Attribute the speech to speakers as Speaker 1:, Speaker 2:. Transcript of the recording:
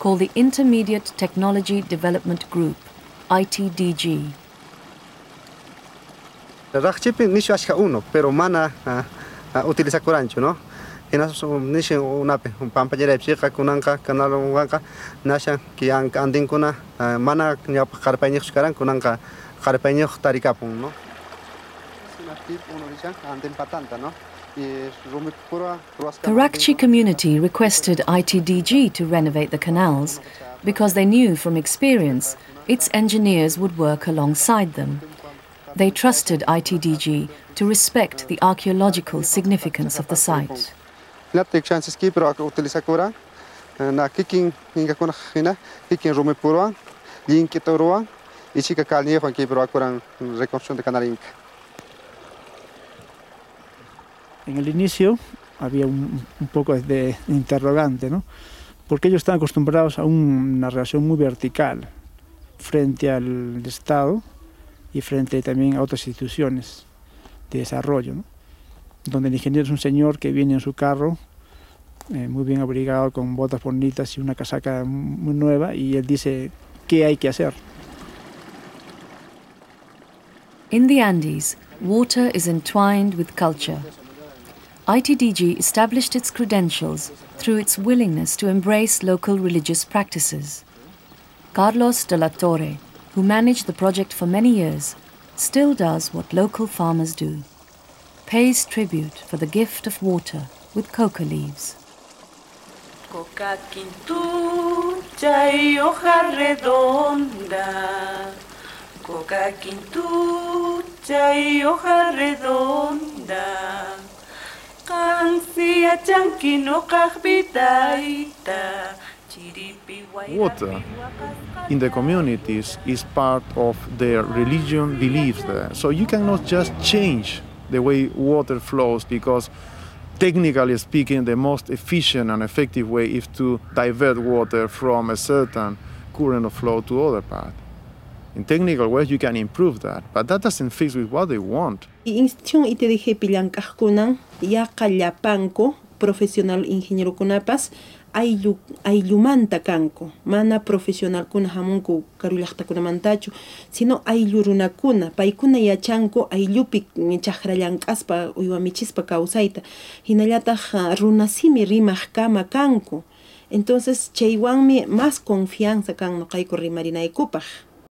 Speaker 1: called the Intermediate Technology Development Group, ITDG.
Speaker 2: Rakchipi nishu ashka uno, pero mana ah, ah, utiliza kurancho, no? Hinas nishi unape, un pampallera psiqa kunanka, kanal unganka, nasha ki andin kuna, ah, mana nyapa karpañik shkaran kunanka karpañik tarikapun, no? Andin patanta, no?
Speaker 1: The Rakchi community requested ITDG to renovate the canals because they knew from experience its engineers would work alongside them. They trusted ITDG to respect the archaeological significance of the site.
Speaker 3: En el inicio había un, poco de interrogante, ¿no? Porque ellos están acostumbrados a una relación muy vertical frente al Estado y frente también a otras instituciones de desarrollo, donde el ingeniero es un señor que viene en su carro, eh, muy bien abrigado, con botas bonitas y una casaca muy nueva, y él dice qué hay que hacer.
Speaker 1: In the Andes, water is entwined with culture. ITDG established its credentials through its willingness to embrace local religious practices. Carlos de la Torre, who managed the project for many years, still does what local farmers do pays tribute for the gift of water with coca leaves.
Speaker 4: Coca quintu, chay hoja redonda. Coca quintu, chay hoja redonda.
Speaker 5: Water in the communities is part of their religion beliefs there. So you cannot just change the way water flows because technically speaking the most efficient and effective way is to divert water from a certain current of flow to other part. In technical ways, you can improve that, but that doesn't fix with what they want.
Speaker 6: Institución ITDG pillankajkunan yaqallapanku profesional ingeniero kunapas ayllu ayllumanta kanku mana profesional kuna hamunku karu llaqtakunamantachu sino ayllu runakuna paykuna yachanku ayllupi chaqrallank'aspa uywamichispa kawsayta hinallataq runasimi rimaq kama kanku entonces chaywanmi más confianza kan nuqayku rimarinaykupaq